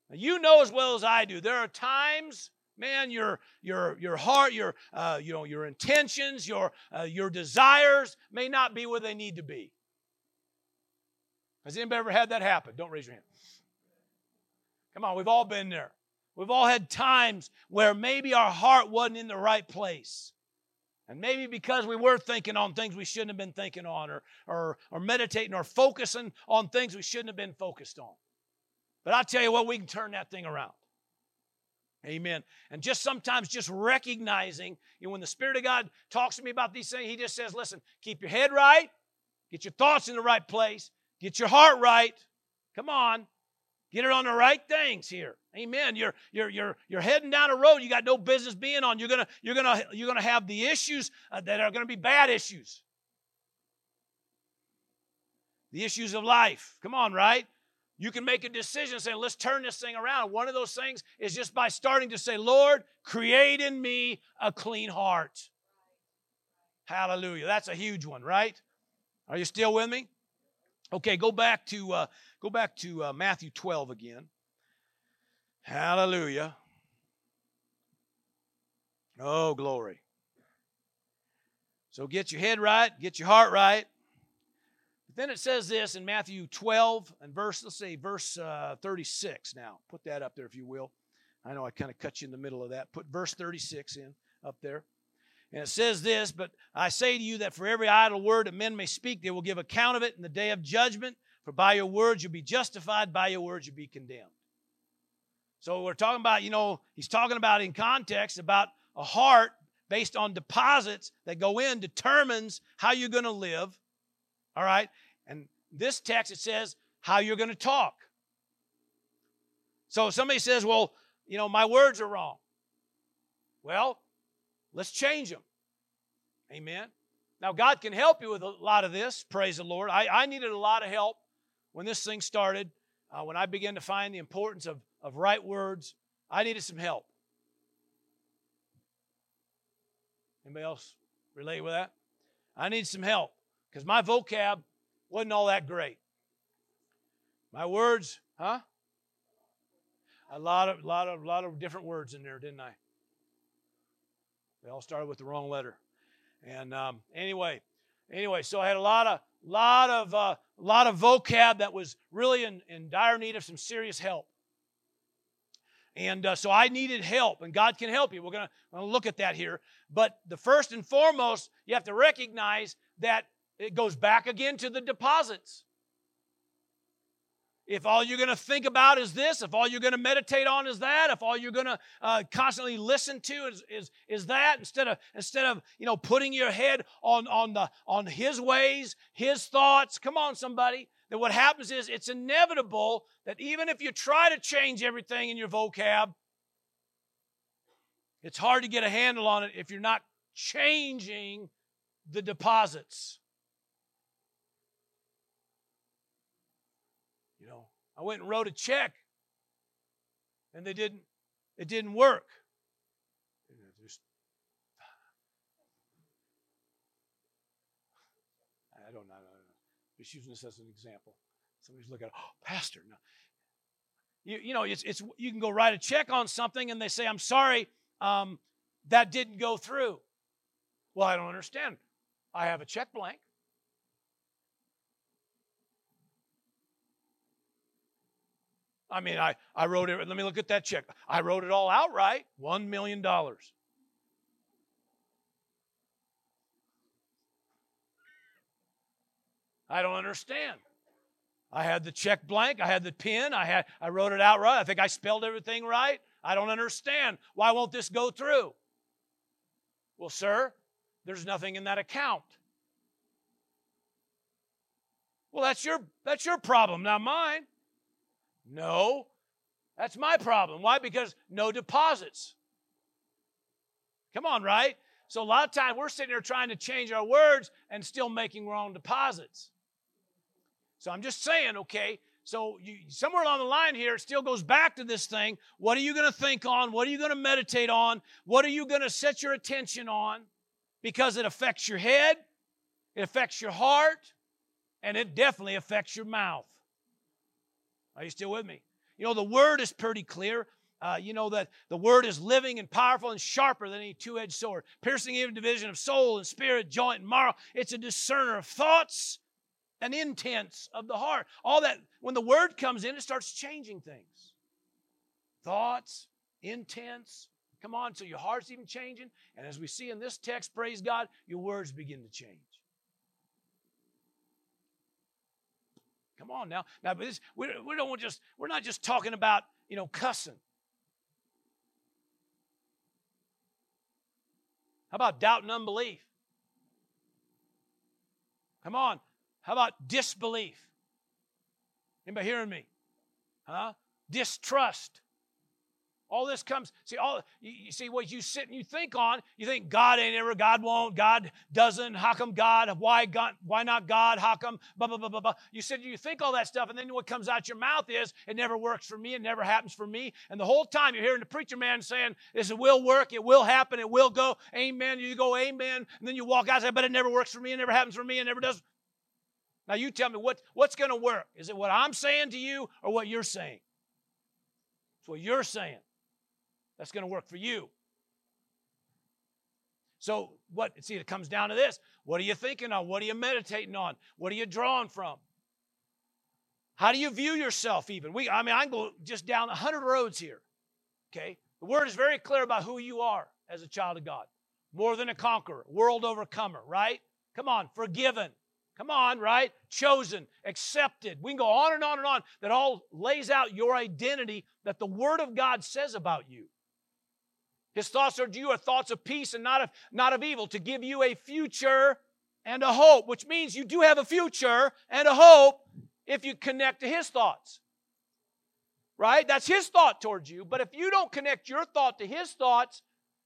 Now, you know as well as I do. There are times man your your your heart your uh, you know your intentions your uh, your desires may not be where they need to be. Has anybody ever had that happen? Don't raise your hand. Come on we've all been there. We've all had times where maybe our heart wasn't in the right place. And maybe because we were thinking on things we shouldn't have been thinking on or or, or meditating or focusing on things we shouldn't have been focused on. But i tell you what we can turn that thing around Amen. And just sometimes just recognizing, you know, when the Spirit of God talks to me about these things, He just says, listen, keep your head right, get your thoughts in the right place, get your heart right. Come on. Get it on the right things here. Amen. You're you're you're you're heading down a road you got no business being on. You're gonna you're gonna you're gonna have the issues uh, that are gonna be bad issues. The issues of life. Come on, right? You can make a decision saying, let's turn this thing around. One of those things is just by starting to say, Lord, create in me a clean heart. Hallelujah. That's a huge one, right? Are you still with me? Okay, go back to uh, go back to uh, Matthew 12 again. Hallelujah. Oh, glory. So get your head right, get your heart right. Then it says this in Matthew 12 and verse, let's say verse uh, 36 now. Put that up there if you will. I know I kind of cut you in the middle of that. Put verse 36 in up there. And it says this, but I say to you that for every idle word that men may speak, they will give account of it in the day of judgment. For by your words you'll be justified, by your words you'll be condemned. So we're talking about, you know, he's talking about in context about a heart based on deposits that go in determines how you're going to live. All right? And this text, it says how you're going to talk. So somebody says, well, you know, my words are wrong. Well, let's change them. Amen. Now, God can help you with a lot of this. Praise the Lord. I, I needed a lot of help when this thing started. Uh, when I began to find the importance of, of right words, I needed some help. Anybody else relate with that? I need some help because my vocab wasn't all that great. My words, huh? A lot of, lot of, lot of different words in there, didn't I? They all started with the wrong letter. And um, anyway, anyway, so I had a lot of, lot of, uh, lot of vocab that was really in, in dire need of some serious help. And uh, so I needed help, and God can help you. We're going to look at that here. But the first and foremost, you have to recognize that it goes back again to the deposits. If all you're going to think about is this, if all you're going to meditate on is that, if all you're going to uh, constantly listen to is, is, is that, instead of instead of you know putting your head on on the on His ways, His thoughts, come on, somebody. Then what happens is it's inevitable that even if you try to change everything in your vocab, it's hard to get a handle on it if you're not changing the deposits. I went and wrote a check, and they didn't. It didn't work. Just, I don't know. Just using this as an example. Somebody's looking. at, Oh, pastor. No. You, you know, it's, it's you can go write a check on something, and they say, "I'm sorry, um, that didn't go through." Well, I don't understand. I have a check blank. I mean, I, I wrote it. Let me look at that check. I wrote it all out right. $1 million. I don't understand. I had the check blank, I had the pen, I had I wrote it out right. I think I spelled everything right. I don't understand. Why won't this go through? Well, sir, there's nothing in that account. Well, that's your that's your problem, not mine. No. That's my problem. Why? Because no deposits. Come on, right? So a lot of times we're sitting here trying to change our words and still making wrong deposits. So I'm just saying, okay, so you, somewhere along the line here, it still goes back to this thing. What are you going to think on? What are you going to meditate on? What are you going to set your attention on? Because it affects your head, it affects your heart, and it definitely affects your mouth. Are you still with me? You know, the word is pretty clear. Uh, you know that the word is living and powerful and sharper than any two edged sword, piercing even division of soul and spirit, joint and marrow. It's a discerner of thoughts and intents of the heart. All that, when the word comes in, it starts changing things. Thoughts, intents, come on, so your heart's even changing. And as we see in this text, praise God, your words begin to change. Come on now. Now, but this, we, we don't just, we're not just talking about, you know, cussing. How about doubt and unbelief? Come on. How about disbelief? Anybody hearing me? Huh? Distrust. All this comes, see, all you, you, see what you sit and you think on, you think God ain't ever, God won't, God doesn't, how come God, why God, why not God, how come, blah, blah, blah, blah, blah. You said you think all that stuff, and then what comes out your mouth is, it never works for me, it never happens for me. And the whole time you're hearing the preacher man saying, this will work, it will happen, it will go, amen. You go, amen, and then you walk out and say, but it never works for me, it never happens for me, it never does. Now you tell me what, what's to work. Is it what I'm saying to you or what you're saying? It's what you're saying. That's going to work for you. So what see it comes down to this. What are you thinking on? What are you meditating on? What are you drawing from? How do you view yourself even? We I mean I can go just down a hundred roads here. Okay? The word is very clear about who you are as a child of God. More than a conqueror, world overcomer, right? Come on, forgiven, Come on, right? Chosen, accepted. We can go on and on and on. That all lays out your identity that the Word of God says about you. His thoughts are to you are thoughts of peace and not of, not of evil, to give you a future and a hope, which means you do have a future and a hope if you connect to His thoughts. Right? That's His thought towards you. But if you don't connect your thought to His thoughts,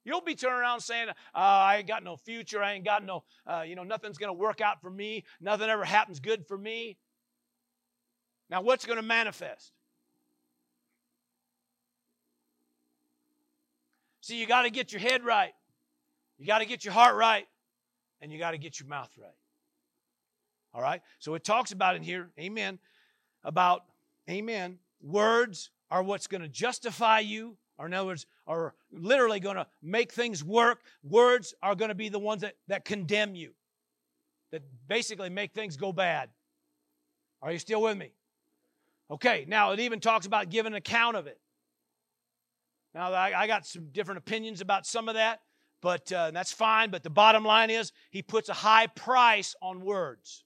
You'll be turning around saying, oh, I ain't got no future. I ain't got no, uh, you know, nothing's going to work out for me. Nothing ever happens good for me. Now, what's going to manifest? See, you got to get your head right. You got to get your heart right. And you got to get your mouth right. All right? So it talks about in here, amen, about, amen, words are what's going to justify you or in other words, are literally going to make things work. Words are going to be the ones that, that condemn you, that basically make things go bad. Are you still with me? Okay, now it even talks about giving an account of it. Now, I, I got some different opinions about some of that, but uh, that's fine. But the bottom line is, he puts a high price on words.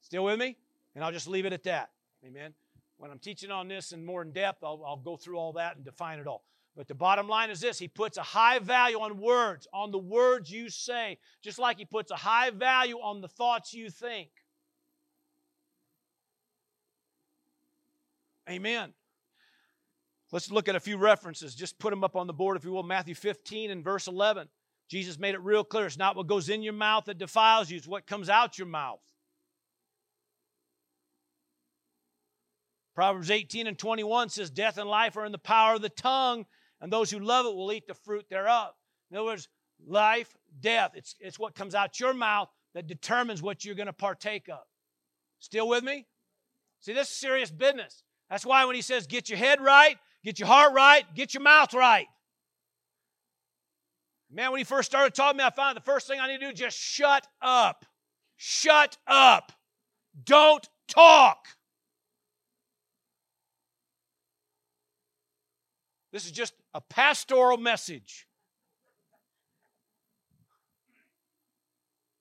Still with me? And I'll just leave it at that. Amen. When I'm teaching on this and more in depth, I'll, I'll go through all that and define it all. But the bottom line is this He puts a high value on words, on the words you say, just like He puts a high value on the thoughts you think. Amen. Let's look at a few references. Just put them up on the board, if you will. Matthew 15 and verse 11. Jesus made it real clear. It's not what goes in your mouth that defiles you, it's what comes out your mouth. Proverbs 18 and 21 says, Death and life are in the power of the tongue, and those who love it will eat the fruit thereof. In other words, life, death, it's, it's what comes out your mouth that determines what you're going to partake of. Still with me? See, this is serious business. That's why when he says, get your head right, get your heart right, get your mouth right. Man, when he first started talking to me, I found the first thing I need to do just shut up. Shut up. Don't talk. This is just a pastoral message.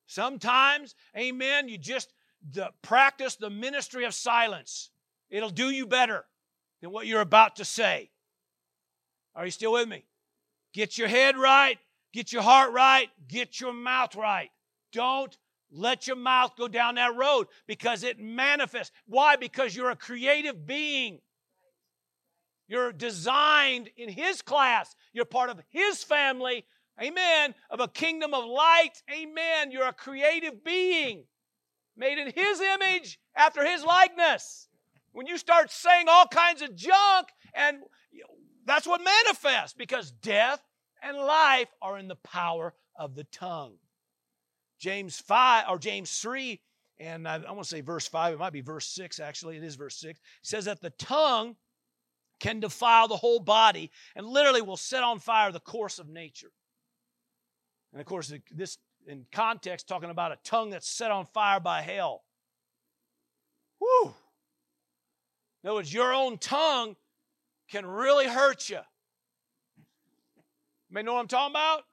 Sometimes, amen, you just the, practice the ministry of silence. It'll do you better than what you're about to say. Are you still with me? Get your head right, get your heart right, get your mouth right. Don't let your mouth go down that road because it manifests. Why? Because you're a creative being. You're designed in His class. You're part of His family. Amen. Of a kingdom of light. Amen. You're a creative being made in His image after His likeness. When you start saying all kinds of junk, and that's what manifests because death and life are in the power of the tongue. James 5 or James 3, and I, I want to say verse 5, it might be verse 6 actually, it is verse 6, says that the tongue can defile the whole body and literally will set on fire the course of nature. And of course, this in context talking about a tongue that's set on fire by hell. Whew. In other words, your own tongue can really hurt you. You may know what I'm talking about?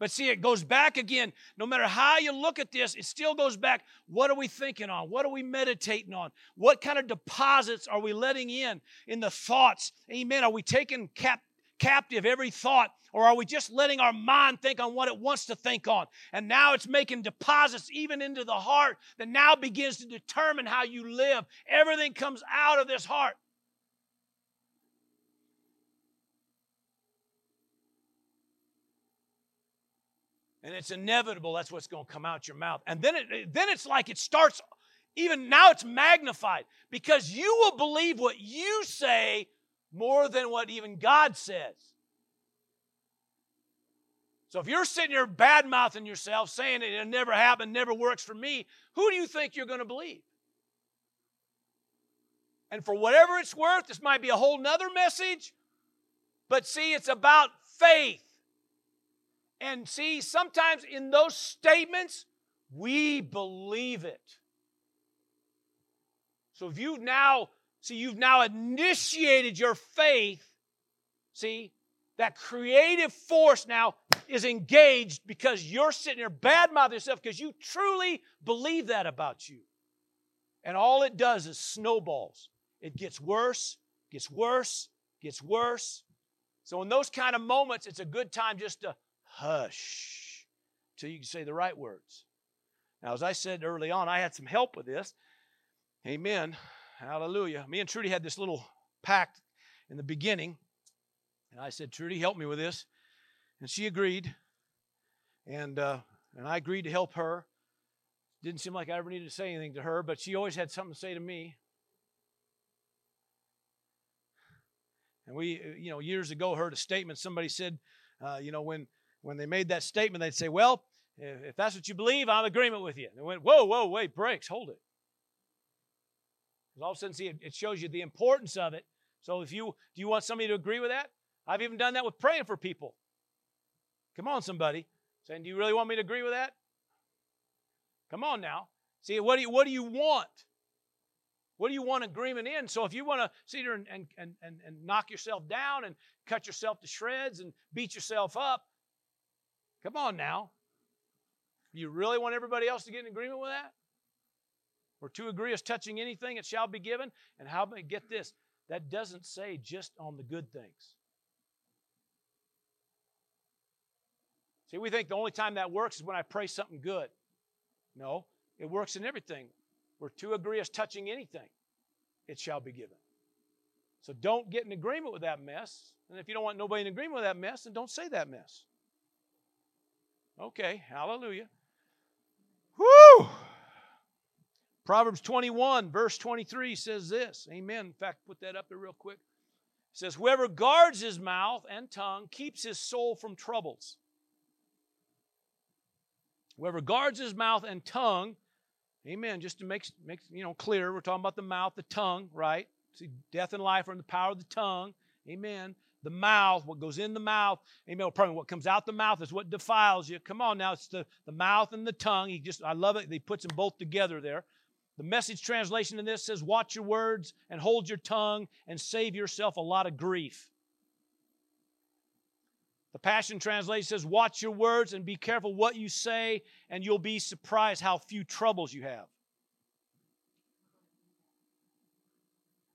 But see, it goes back again. No matter how you look at this, it still goes back. What are we thinking on? What are we meditating on? What kind of deposits are we letting in in the thoughts? Amen. Are we taking cap- captive every thought, or are we just letting our mind think on what it wants to think on? And now it's making deposits even into the heart that now begins to determine how you live. Everything comes out of this heart. and it's inevitable that's what's going to come out your mouth and then it then it's like it starts even now it's magnified because you will believe what you say more than what even god says. So if you're sitting here bad mouthing yourself saying it, never happened never works for me who do you think you're going to believe? And for whatever it's worth this might be a whole nother message but see it's about faith. And see, sometimes in those statements, we believe it. So if you've now, see, you've now initiated your faith, see, that creative force now is engaged because you're sitting there bad mouthing yourself because you truly believe that about you. And all it does is snowballs. It gets worse, gets worse, gets worse. So in those kind of moments, it's a good time just to hush till you can say the right words. Now, as I said early on, I had some help with this. Amen. Hallelujah. Me and Trudy had this little pact in the beginning. And I said, Trudy, help me with this. And she agreed. And, uh, and I agreed to help her. Didn't seem like I ever needed to say anything to her, but she always had something to say to me. And we, uh, you know, years ago heard a statement. Somebody said, uh, you know, when when they made that statement, they'd say, Well, if that's what you believe, I'm in agreement with you. And they went, Whoa, whoa, wait, brakes, hold it. Because all of a sudden, see, it shows you the importance of it. So if you do you want somebody to agree with that? I've even done that with praying for people. Come on, somebody. Saying, Do you really want me to agree with that? Come on now. See, what do you what do you want? What do you want agreement in? So if you want to sit here and, and, and, and knock yourself down and cut yourself to shreds and beat yourself up, Come on now. You really want everybody else to get in agreement with that? Or to agree as touching anything, it shall be given. And how about get this? That doesn't say just on the good things. See, we think the only time that works is when I pray something good. No, it works in everything. We're to agree as touching anything, it shall be given. So don't get in agreement with that mess. And if you don't want nobody in agreement with that mess, then don't say that mess. Okay, hallelujah. Woo! Proverbs 21, verse 23 says this. Amen. In fact, put that up there real quick. It says, Whoever guards his mouth and tongue keeps his soul from troubles. Whoever guards his mouth and tongue, amen, just to make, make you know clear, we're talking about the mouth, the tongue, right? See, death and life are in the power of the tongue. Amen. The mouth, what goes in the mouth, amen. Probably what comes out the mouth is what defiles you. Come on now, it's the, the mouth and the tongue. He just, I love it. He puts them both together there. The message translation in this says, Watch your words and hold your tongue and save yourself a lot of grief. The Passion Translation says, Watch your words and be careful what you say, and you'll be surprised how few troubles you have.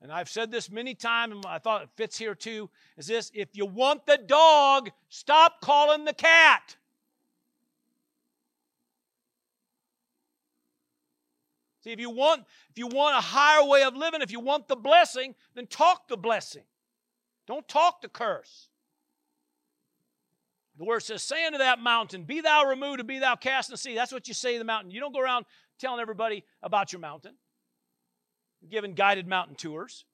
And I've said this many times, and I thought it fits here too, is this if you want the dog, stop calling the cat. See, if you want, if you want a higher way of living, if you want the blessing, then talk the blessing. Don't talk the curse. The word says, Say unto that mountain, Be thou removed and be thou cast in the sea. That's what you say to the mountain. You don't go around telling everybody about your mountain, You're giving guided mountain tours.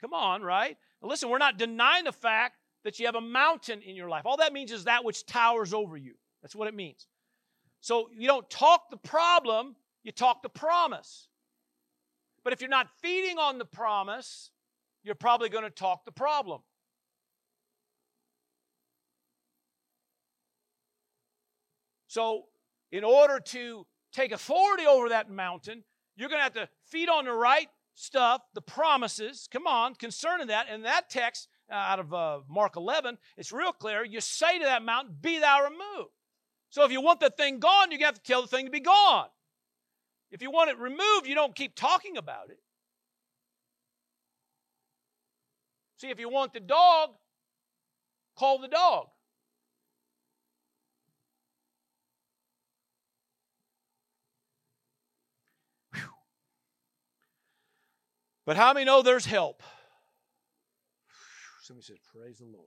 Come on, right? Now listen, we're not denying the fact that you have a mountain in your life. All that means is that which towers over you. That's what it means. So you don't talk the problem, you talk the promise. But if you're not feeding on the promise, you're probably going to talk the problem. So, in order to take authority over that mountain, you're going to have to feed on the right stuff, the promises. Come on, concerning that. And that text uh, out of uh, Mark 11, it's real clear. You say to that mountain, Be thou removed. So, if you want the thing gone, to have to tell the thing to be gone. If you want it removed, you don't keep talking about it. See, if you want the dog, call the dog. But how many know there's help? Somebody says, Praise the Lord.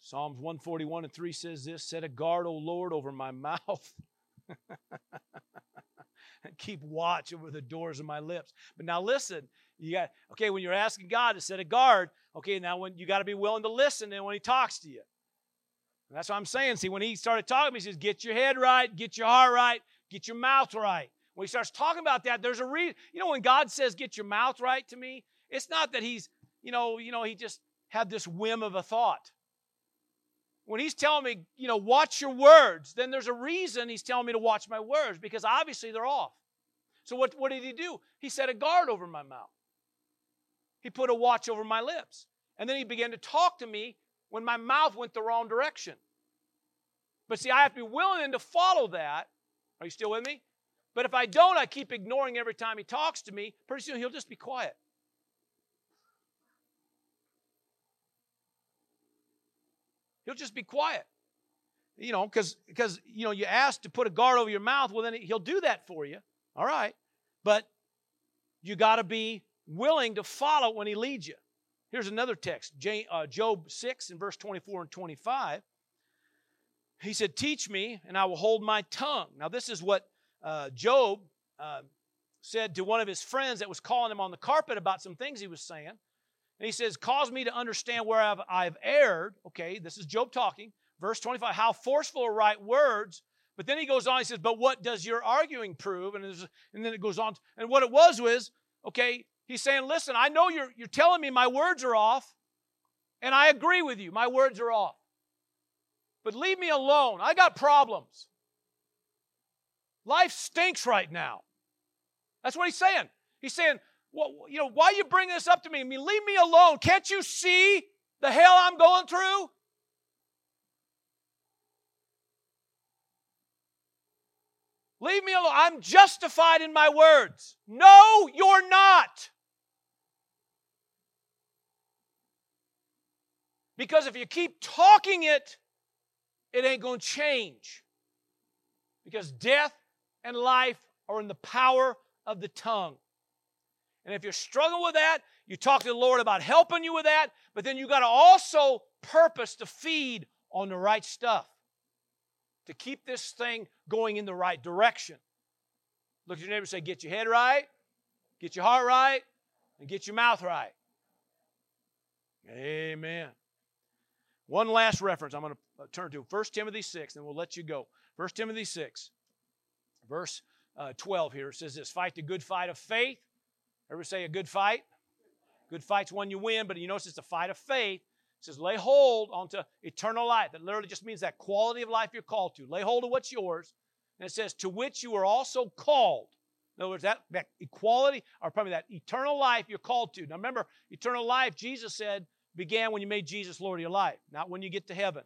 Psalms 141 and 3 says this Set a guard, O Lord, over my mouth. keep watch over the doors of my lips. But now listen, you got okay, when you're asking God to set a guard, okay, now when you got to be willing to listen and when he talks to you. And that's what I'm saying. See, when he started talking to me, he says, Get your head right, get your heart right, get your mouth right. When he starts talking about that, there's a reason. You know, when God says, get your mouth right to me, it's not that he's, you know, you know, he just had this whim of a thought. When he's telling me, you know, watch your words, then there's a reason he's telling me to watch my words because obviously they're off. So what, what did he do? He set a guard over my mouth. He put a watch over my lips. And then he began to talk to me when my mouth went the wrong direction. But see, I have to be willing to follow that. Are you still with me? But if I don't, I keep ignoring every time he talks to me, pretty soon he'll just be quiet. He'll just be quiet. You know, because because you know you ask to put a guard over your mouth, well then he'll do that for you. All right. But you got to be willing to follow when he leads you. Here's another text, uh, Job 6 in verse 24 and 25. He said, Teach me, and I will hold my tongue. Now, this is what uh, Job uh, said to one of his friends that was calling him on the carpet about some things he was saying. And he says, Cause me to understand where I've, I've erred. Okay, this is Job talking. Verse 25, how forceful are right words. But then he goes on, he says, But what does your arguing prove? And, and then it goes on. And what it was was, okay, he's saying, Listen, I know you're, you're telling me my words are off, and I agree with you. My words are off. But leave me alone. I got problems. Life stinks right now. That's what he's saying. He's saying, well, you know, why you bringing this up to me? I mean, leave me alone. Can't you see the hell I'm going through? Leave me alone. I'm justified in my words. No, you're not. Because if you keep talking it, it ain't going to change. Because death and life are in the power of the tongue. And if you're struggling with that, you talk to the Lord about helping you with that, but then you got to also purpose to feed on the right stuff to keep this thing going in the right direction. Look at your neighbor and say, Get your head right, get your heart right, and get your mouth right. Amen. One last reference I'm going to turn to 1 Timothy 6, and we'll let you go. 1 Timothy 6, verse uh, 12 here says this Fight the good fight of faith. Ever say a good fight? Good fight's one you win, but you notice it's a fight of faith. It says, lay hold onto eternal life. That literally just means that quality of life you're called to. Lay hold of what's yours. And it says, to which you are also called. In other words, that, that equality, or probably that eternal life you're called to. Now remember, eternal life, Jesus said, began when you made Jesus Lord of your life, not when you get to heaven.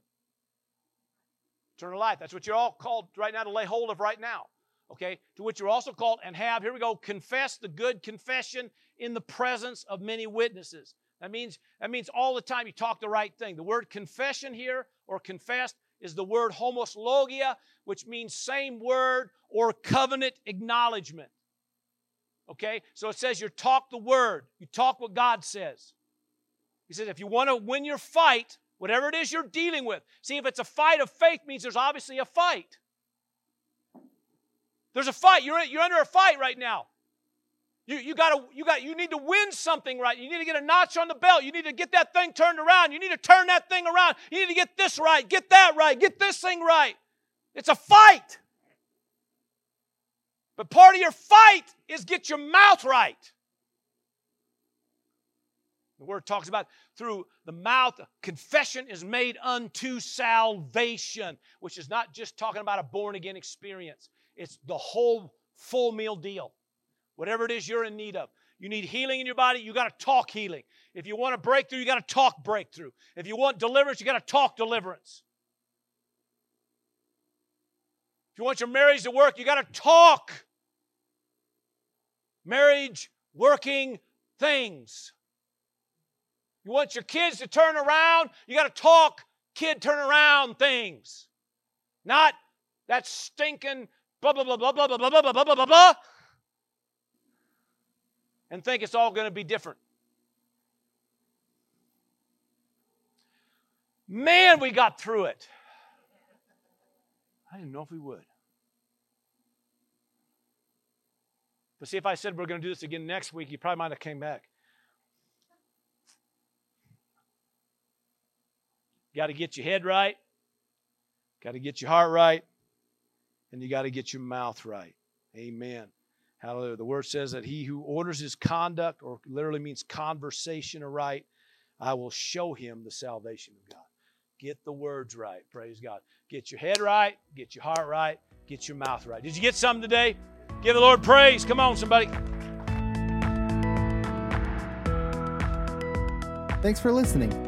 Eternal life. That's what you're all called right now to lay hold of right now. Okay? To which you're also called and have, here we go, confess the good confession in the presence of many witnesses. That means, that means all the time you talk the right thing. The word confession here or confessed is the word homologia, which means same word or covenant acknowledgement. Okay? So it says you talk the word, you talk what God says. He says if you want to win your fight, whatever it is you're dealing with, see if it's a fight of faith means there's obviously a fight. There's a fight. You're, you're under a fight right now. You, you gotta you got you need to win something right. You need to get a notch on the belt. You need to get that thing turned around. You need to turn that thing around. You need to get this right, get that right, get this thing right. It's a fight. But part of your fight is get your mouth right. The word talks about through the mouth, confession is made unto salvation, which is not just talking about a born again experience, it's the whole full meal deal. Whatever it is you're in need of. You need healing in your body, you got to talk healing. If you want a breakthrough, you got to talk breakthrough. If you want deliverance, you got to talk deliverance. If you want your marriage to work, you got to talk marriage working things. You want your kids to turn around, you got to talk kid turn around things. Not that stinking blah blah blah blah blah blah blah blah blah blah blah blah and think it's all going to be different. Man, we got through it. I didn't know if we would. But see, if I said we're going to do this again next week, you probably might have came back. Got to get your head right, got to get your heart right, and you got to get your mouth right. Amen. Hallelujah. The word says that he who orders his conduct, or literally means conversation aright, I will show him the salvation of God. Get the words right. Praise God. Get your head right, get your heart right, get your mouth right. Did you get something today? Give the Lord praise. Come on, somebody. Thanks for listening.